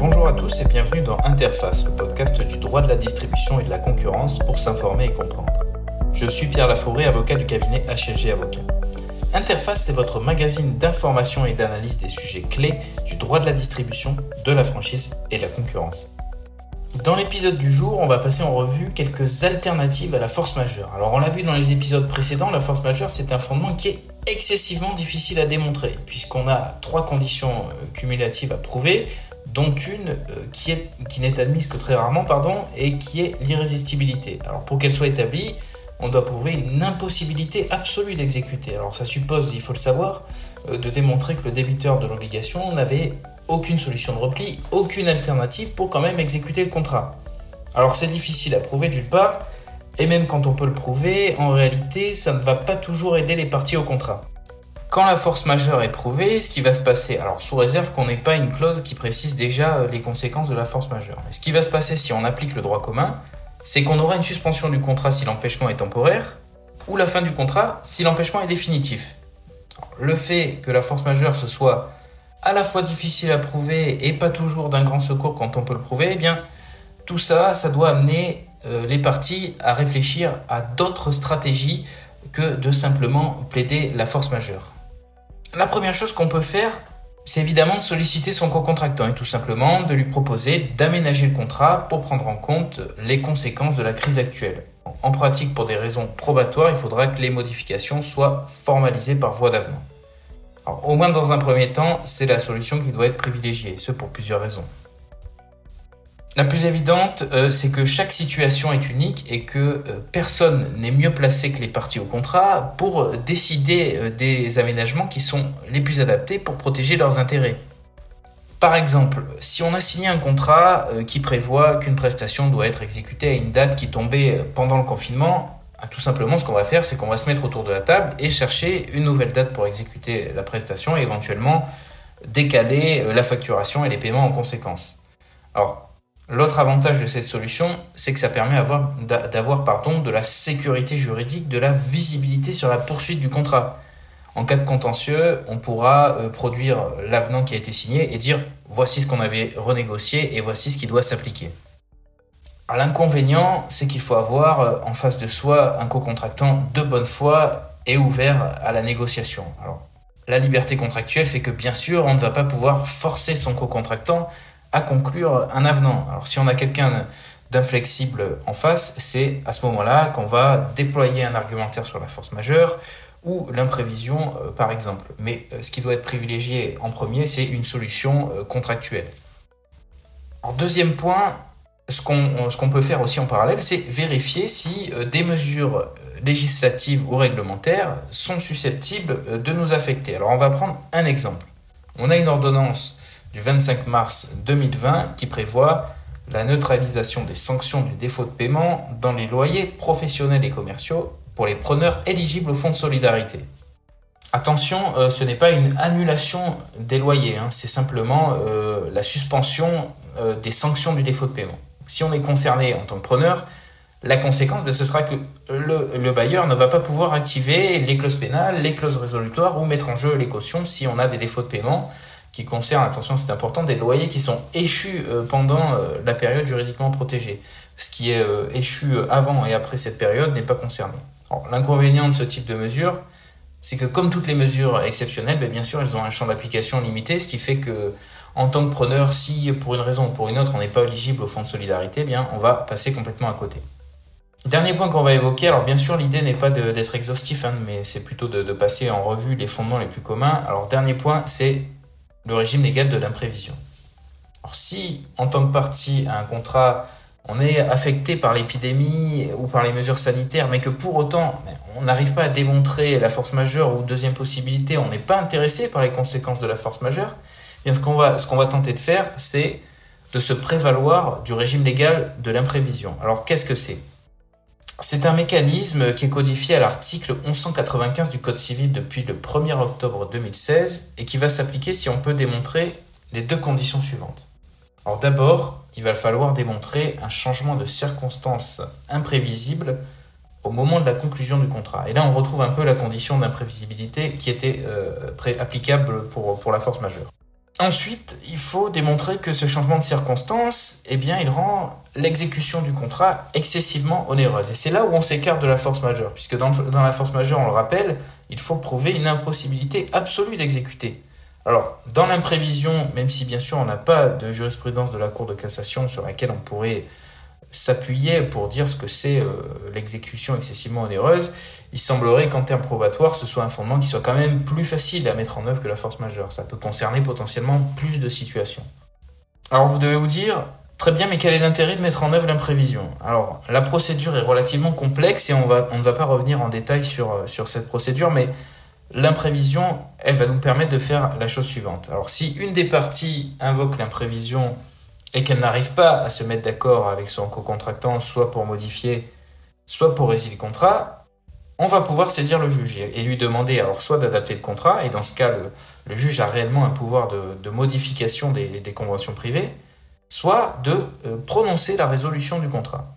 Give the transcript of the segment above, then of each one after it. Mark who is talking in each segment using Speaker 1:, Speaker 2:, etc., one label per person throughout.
Speaker 1: Bonjour à tous et bienvenue dans Interface, le podcast du droit de la distribution et de la concurrence pour s'informer et comprendre. Je suis Pierre Laforêt, avocat du cabinet HLG Avocat. Interface, c'est votre magazine d'information et d'analyse des sujets clés du droit de la distribution, de la franchise et de la concurrence. Dans l'épisode du jour, on va passer en revue quelques alternatives à la force majeure. Alors on l'a vu dans les épisodes précédents, la force majeure c'est un fondement qui est excessivement difficile à démontrer, puisqu'on a trois conditions euh, cumulatives à prouver, dont une euh, qui, est, qui n'est admise que très rarement, pardon, et qui est l'irrésistibilité. Alors pour qu'elle soit établie, on doit prouver une impossibilité absolue d'exécuter. Alors ça suppose, il faut le savoir, euh, de démontrer que le débiteur de l'obligation n'avait aucune solution de repli, aucune alternative pour quand même exécuter le contrat. Alors c'est difficile à prouver d'une part, et même quand on peut le prouver, en réalité, ça ne va pas toujours aider les parties au contrat. Quand la force majeure est prouvée, ce qui va se passer, alors sous réserve qu'on n'ait pas une clause qui précise déjà euh, les conséquences de la force majeure, ce qui va se passer si on applique le droit commun, c'est qu'on aura une suspension du contrat si l'empêchement est temporaire, ou la fin du contrat si l'empêchement est définitif. Le fait que la force majeure ce soit à la fois difficile à prouver et pas toujours d'un grand secours quand on peut le prouver, eh bien tout ça, ça doit amener euh, les parties à réfléchir à d'autres stratégies que de simplement plaider la force majeure. La première chose qu'on peut faire, c'est évidemment de solliciter son co-contractant et tout simplement de lui proposer d'aménager le contrat pour prendre en compte les conséquences de la crise actuelle. En pratique, pour des raisons probatoires, il faudra que les modifications soient formalisées par voie d'avenant. au moins dans un premier temps, c'est la solution qui doit être privilégiée, ce pour plusieurs raisons. La plus évidente, euh, c'est que chaque situation est unique et que euh, personne n'est mieux placé que les parties au contrat pour euh, décider des aménagements qui sont les plus adaptés pour protéger leurs intérêts. Par exemple, si on a signé un contrat qui prévoit qu'une prestation doit être exécutée à une date qui tombait pendant le confinement, ah, tout simplement ce qu'on va faire, c'est qu'on va se mettre autour de la table et chercher une nouvelle date pour exécuter la prestation et éventuellement décaler la facturation et les paiements en conséquence. L'autre avantage de cette solution, c'est que ça permet d'avoir de la sécurité juridique, de la visibilité sur la poursuite du contrat. En cas de contentieux, on pourra euh, produire l'avenant qui a été signé et dire voici ce qu'on avait renégocié et voici ce qui doit s'appliquer. L'inconvénient, c'est qu'il faut avoir euh, en face de soi un co-contractant de bonne foi et ouvert à la négociation. La liberté contractuelle fait que bien sûr, on ne va pas pouvoir forcer son co-contractant à conclure un avenant. Alors si on a quelqu'un d'inflexible en face, c'est à ce moment-là qu'on va déployer un argumentaire sur la force majeure ou l'imprévision euh, par exemple. Mais euh, ce qui doit être privilégié en premier, c'est une solution euh, contractuelle. En deuxième point, ce qu'on peut faire aussi en parallèle, c'est vérifier si des mesures législatives ou réglementaires sont susceptibles de nous affecter. Alors on va prendre un exemple. On a une ordonnance du 25 mars 2020 qui prévoit la neutralisation des sanctions du défaut de paiement dans les loyers professionnels et commerciaux pour les preneurs éligibles au fonds de solidarité. Attention, euh, ce n'est pas une annulation des loyers, hein, c'est simplement euh, la suspension euh, des sanctions du défaut de paiement. Si on est concerné en tant que preneur, la conséquence, ben, ce sera que le, le, bailleur ne va pas pouvoir activer les clauses pénales, les clauses résolutoires ou mettre en jeu les cautions si on a des défauts de paiement qui concerne, attention c'est important, des loyers qui sont échus euh, pendant euh, la période juridiquement protégée. Ce qui est euh, échu avant et après cette période n'est pas concerné. L'inconvénient de ce type de mesure, c'est que comme toutes les mesures exceptionnelles, ben, bien sûr, elles ont un champ d'application limité, ce qui fait que en tant que preneur, si pour une raison ou pour une autre, on n'est pas éligible au fonds de solidarité, bien, on va passer complètement à côté. Dernier point qu'on va évoquer, alors bien sûr l'idée n'est pas d'être exhaustif, hein, mais c'est plutôt de, passer en revue les fondements les plus communs. Alors dernier point, c'est le régime légal de l'imprévision. Alors si, en tant que partie à un contrat, on est affecté par l'épidémie ou par les mesures sanitaires, mais que pour autant, on n'arrive pas à démontrer la force majeure ou deuxième possibilité, on n'est pas intéressé par les conséquences de la force majeure, eh bien ce qu'on va, ce qu'on va tenter de faire, c'est de se prévaloir du régime légal de l'imprévision. Alors qu'est-ce que c'est? C'est un mécanisme qui est codifié à l'article 1195 du Code civil depuis le 1er octobre 2016 et qui va s'appliquer si on peut démontrer les deux conditions suivantes. Alors d'abord, il va falloir démontrer un changement de circonstances imprévisible au moment de la conclusion du contrat. Et là, on retrouve un peu la condition d'imprévisibilité qui était euh, applicable pour, pour la force majeure. Ensuite, il faut démontrer que ce changement de circonstance, eh bien, il rend l'exécution du contrat excessivement onéreuse. Et c'est là où on s'écarte de la force majeure, puisque dans, dans, la force majeure, on le rappelle, il faut prouver une impossibilité absolue d'exécuter. Alors, dans l'imprévision, même si bien sûr on n'a pas de jurisprudence de la Cour de cassation sur laquelle on pourrait s'appuyer pour dire ce que c'est euh, l'exécution excessivement onéreuse, il semblerait qu'en termes probatoires, ce soit un fondement qui soit quand même plus facile à mettre en œuvre que la force majeure. Ça peut concerner potentiellement plus de situations. Alors vous devez vous dire, très bien, mais quel est l'intérêt de mettre en œuvre l'imprévision? Alors la procédure est relativement complexe et on, va, on ne va pas revenir en détail sur, euh, sur cette procédure, mais l'imprévision, elle va nous permettre de faire la chose suivante. Alors si une des parties invoque l'imprévision et qu'elle n'arrive pas à se mettre d'accord avec son co-contractant, soit pour modifier, soit pour résilier le contrat, on va pouvoir saisir le juge et lui demander alors soit d'adapter le contrat, et dans ce cas, le, juge a réellement un pouvoir de, modification des, conventions privées, soit de euh, prononcer la résolution du contrat.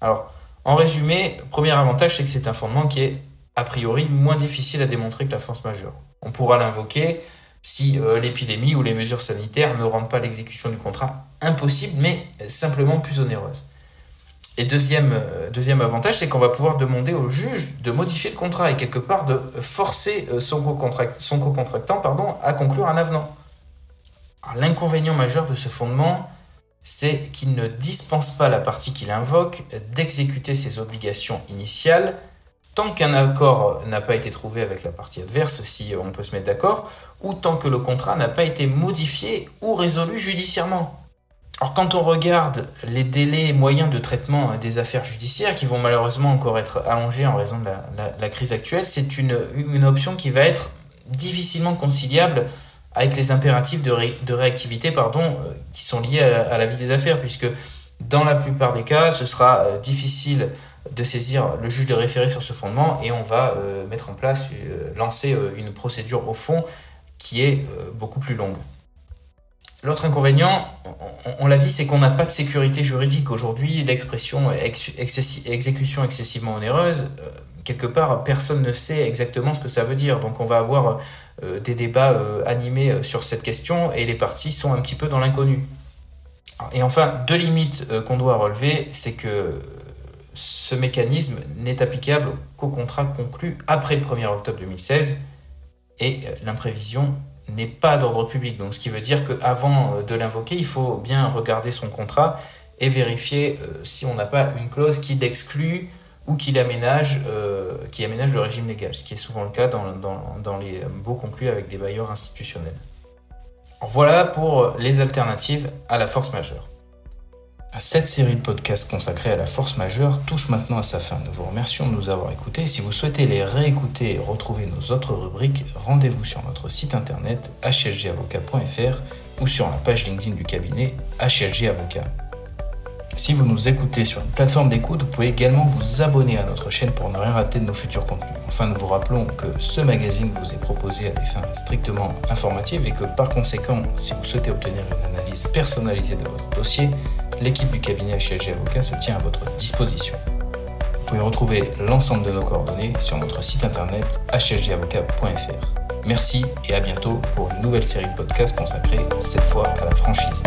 Speaker 1: Alors, en résumé, premier avantage, c'est que c'est un fondement qui est a priori moins difficile à démontrer que la force majeure. On pourra l'invoquer si euh, l'épidémie ou les mesures sanitaires ne rendent pas l'exécution du contrat impossible, mais simplement plus onéreuse. Et deuxième, euh, deuxième avantage, c'est qu'on va pouvoir demander au juge de modifier le contrat et quelque part de forcer euh, son co-contractant pardon, à conclure un avenant. L'inconvénient majeur de ce fondement, c'est qu'il ne dispense pas la partie qu'il invoque d'exécuter ses obligations initiales tant qu'un accord n'a pas été trouvé avec la partie adverse, si on peut se mettre d'accord, ou tant que le contrat n'a pas été modifié ou résolu judiciairement. Alors quand on regarde les délais moyens de traitement des affaires judiciaires, qui vont malheureusement encore être allongés en raison de la, crise actuelle, c'est une, une, option qui va être difficilement conciliable avec les impératifs de, de réactivité pardon, euh, qui sont liés à la, vie des affaires, puisque dans la plupart des cas, ce sera euh, difficile de saisir le juge de référé sur ce fondement et on va euh, mettre en place, lancer une procédure au fond qui est beaucoup plus longue. L'autre inconvénient, on, l'a dit, c'est qu'on n'a pas de sécurité juridique. Aujourd'hui, l'expression exécution excessivement onéreuse, euh, quelque part, personne ne sait exactement ce que ça veut dire. Donc on va avoir euh, des débats euh, animés sur cette question et les parties sont un petit peu dans l'inconnu. Et enfin, deux limites qu'on doit relever, c'est que ce mécanisme n'est applicable qu'au contrat conclu après le 1er octobre 2016 et l'imprévision n'est pas d'ordre public. Donc, ce qui veut dire qu'avant euh, de l'invoquer, il faut bien regarder son contrat et vérifier euh, si on n'a pas une clause qui l'exclut ou qui euh, aménage le régime légal, ce qui est souvent le cas dans, dans les baux conclus avec des bailleurs institutionnels. Voilà pour les alternatives à la force majeure. Cette série de podcasts consacrés à la force majeure touche maintenant à sa fin. Nous vous remercions de nous avoir écoutés. Si vous souhaitez les réécouter et retrouver nos autres rubriques, rendez-vous sur notre site internet hlgavocat.fr ou sur la page LinkedIn du cabinet HLG Avocat. Si vous nous écoutez sur une plateforme d'écoute, vous pouvez également vous abonner à notre chaîne pour ne rien rater de nos futurs contenus. Enfin, nous vous rappelons que ce magazine vous est proposé à des fins strictement informatives et que par conséquent, si vous souhaitez obtenir une analyse personnalisée de votre dossier, l'équipe du cabinet HLG Avocat se tient à votre disposition. Vous pouvez retrouver l'ensemble de nos coordonnées sur notre site internet hlgavocat.fr. Merci et à bientôt pour une nouvelle série de podcasts consacrée cette fois à la franchise.